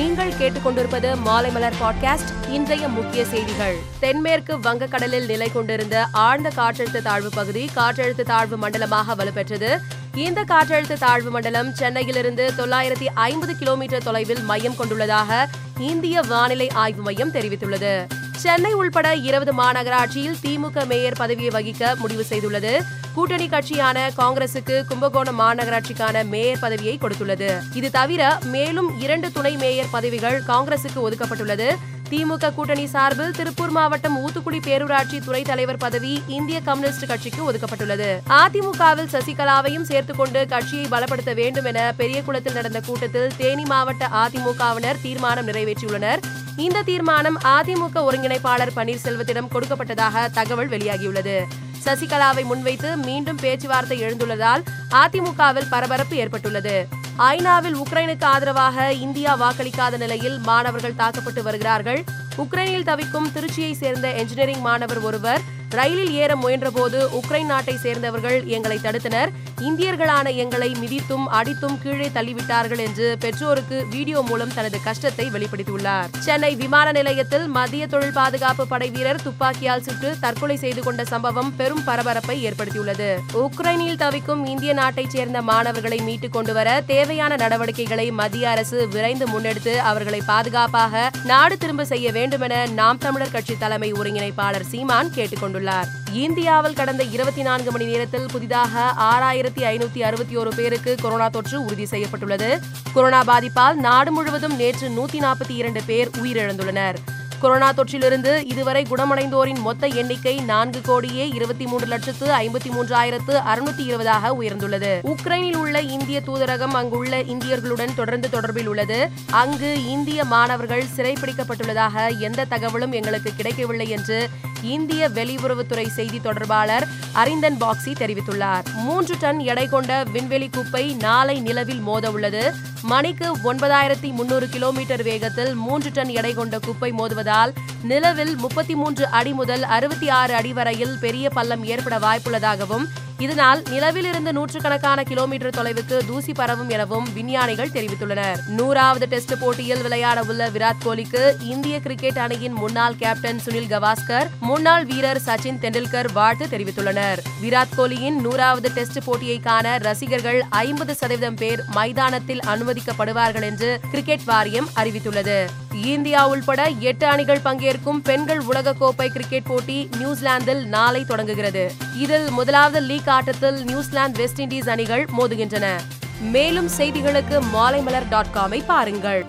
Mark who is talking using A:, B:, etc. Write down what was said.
A: நீங்கள் கேட்டுக்கொண்டிருப்பது மாலைமலர் பாட்காஸ்ட் இன்றைய முக்கிய செய்திகள். தென்மேற்கு வங்கக்கடலில் நிலை கொண்டிருந்த ஆழ்ந்த காற்றழுத்த தாழ்வு பகுதி காற்றழுத்த தாழ்வு மண்டலமாக வலுப்பெற்றது. இந்த காற்றழுத்த தாழ்வு மண்டலம் சென்னையிலிருந்து தொள்ளாயிரத்தி ஐம்பது கிலோமீட்டர் தொலைவில் மையம் கொண்டுள்ளதாக இந்திய வானிலை ஆய்வு மையம் தெரிவித்துள்ளது. சென்னை உள்பட இருபது மாநகராட்சியில் திமுக மேயர் பதவியை வகிக்க முடிவு செய்துள்ளது. கூட்டணி கட்சியான காங்கிரசுக்கு கும்பகோணம் மாநகராட்சிக்கான மேயர் பதவியை கொடுத்துள்ளது. இது தவிர மேலும் இரண்டு துணை மேயர் பதவிகள் காங்கிரசுக்கு ஒதுக்கப்பட்டுள்ளது. திமுக கூட்டணி சார்பில் திருப்பூர் மாவட்டம் ஊத்துக்குடி பேரூராட்சி துறை தலைவர் பதவி இந்திய கம்யூனிஸ்ட் கட்சிக்கு ஒதுக்கப்பட்டுள்ளது. அதிமுகவில் சசிகலாவையும் சேர்த்துக்கொண்டு கட்சியை பலப்படுத்த வேண்டும் என பெரியகுளத்தில் நடந்த கூட்டத்தில் தேனி மாவட்ட அதிமுகவினர் தீர்மானம் நிறைவேற்றியுள்ளனர். இந்த தீர்மானம் அதிமுக ஒருங்கிணைப்பாளர் பன்னீர்செல்வத்திடம் கொடுக்கப்பட்டதாக தகவல் வெளியாகியுள்ளது. சசிகலாவை முன்வைத்து மீண்டும் பேச்சுவார்த்தை எழுந்துள்ளதால் அதிமுகவில் பரபரப்பு ஏற்பட்டுள்ளது. ஐநாவில் உக்ரைனுக்கு ஆதரவாக இந்தியா வாக்களிக்காத நிலையில் மாணவர்கள் தாக்கப்பட்டு வருகிறார்கள். உக்ரைனில் தவிக்கும் திருச்சியை சேர்ந்த என்ஜினியரிங் மாணவர் ஒருவர் ரயிலில் ஏற முயன்றபோது உக்ரைன் நாட்டை சேர்ந்தவர்கள் எங்களை தடுத்தனர். இந்தியர்களான எங்களை மிதித்தும் அடித்தும் கீழே தள்ளிவிட்டார்கள் என்று பெற்றோருக்கு வீடியோ மூலம் தனது கஷ்டத்தை வெளிப்படுத்தியுள்ளார். சென்னை விமான நிலையத்தில் மத்திய தொழில் பாதுகாப்பு படை வீரர் துப்பாக்கியால் சுட்டு தற்கொலை செய்து கொண்ட சம்பவம் பெரும் பரபரப்பை ஏற்படுத்தியுள்ளது. உக்ரைனில் தவிக்கும் இந்திய நாட்டைச் சேர்ந்த மாணவர்களை மீட்டுக் கொண்டுவர தேவையான நடவடிக்கைகளை மத்திய அரசு விரைந்து முன்னெடுத்து அவர்களை பாதுகாப்பாக நாடு திரும்ப செய்ய வேண்டுமென நாம் தமிழர் கட்சி தலைமை ஒருங்கிணைப்பாளர் சீமான் கேட்டுக் கொண்டுள்ளார் இந்தியாவில் கடந்த இருபத்தி நான்கு மணி நேரத்தில் புதிதாக ஆறாயிரத்தி ஐநூத்தி அறுபத்தி ஒரு பேருக்கு கொரோனா தொற்று உறுதி செய்யப்பட்டுள்ளது. கொரோனா பாதிப்பால் நாடு முழுவதும் நேற்று நூத்தி நாற்பத்தி இரண்டு பேர் உயிரிழந்துள்ளனர். கொரோனா தொற்றிலிருந்து இதுவரை குணமடைந்தோரின் மொத்த எண்ணிக்கை நான்கு கோடியே இருபத்தி மூன்று லட்சத்து ஐம்பத்தி மூன்றாயிரத்து அறுநூத்தி இருபதாக உயர்ந்துள்ளது. உக்ரைனில் உள்ள இந்திய தூதரகம் அங்குள்ள இந்தியர்களுடன் தொடர்ந்து தொடர்பில் உள்ளது. அங்கு இந்திய மாணவர்கள் சிறைப்பிடிக்கப்பட்டுள்ளதாக எந்த தகவலும் எங்களுக்கு கிடைக்கவில்லை என்று இந்திய வெளியுறவுத்துறை செய்தி தொடர்பாளர் அரிந்தன் பாக்ஸி தெரிவித்துள்ளார். மூன்று டன் எடை கொண்ட விண்வெளி குப்பை நாளை நிலவில் மோத உள்ளது. மணிக்கு ஒன்பதாயிரத்தி முன்னூறு கிலோமீட்டர் வேகத்தில் மூன்று டன் எடை கொண்ட குப்பை மோதுவதால் நிலவில் முப்பத்தி மூன்று அடி முதல் அறுபத்தி ஆறு அடி வரையில் பெரிய பள்ளம் ஏற்பட வாய்ப்புள்ளதாகவும் இதனால் நிலவில் இருந்து நூற்றுக்கணக்கான கிலோமீட்டர் தொலைவுக்கு தூசி பரவும் எனவும் விஞ்ஞானிகள் தெரிவித்துள்ளனர். நூறாவது டெஸ்ட் போட்டியில் விளையாட உள்ள விராட் கோலிக்கு இந்திய கிரிக்கெட் அணியின் முன்னாள் கேப்டன் சுனில் கவாஸ்கர் முன்னாள் வீரர் சச்சின் தெண்டுல்கர் வாழ்த்து தெரிவித்துள்ளனர். விராட் கோலியின் நூறாவது டெஸ்ட் போட்டியை காண ரசிகர்கள் ஐம்பது சதவீதம் பேர் மைதானத்தில் அனுமதிக்கப்படுவார்கள் என்று கிரிக்கெட் வாரியம் அறிவித்துள்ளது. இந்தியா உள்பட எட்டு அணிகள் பங்கேற்கும் பெண்கள் உலகக்கோப்பை கிரிக்கெட் போட்டி நியூசிலாந்தில் நாளை தொடங்குகிறது. இதில் முதலாவது லீக் ஆட்டத்தில் நியூசிலாந்து வெஸ்ட் இண்டீஸ் அணிகள் மோதுகின்றன. மேலும் செய்திகளுக்கு மாலைமலர் டாட் காமை பாருங்கள்.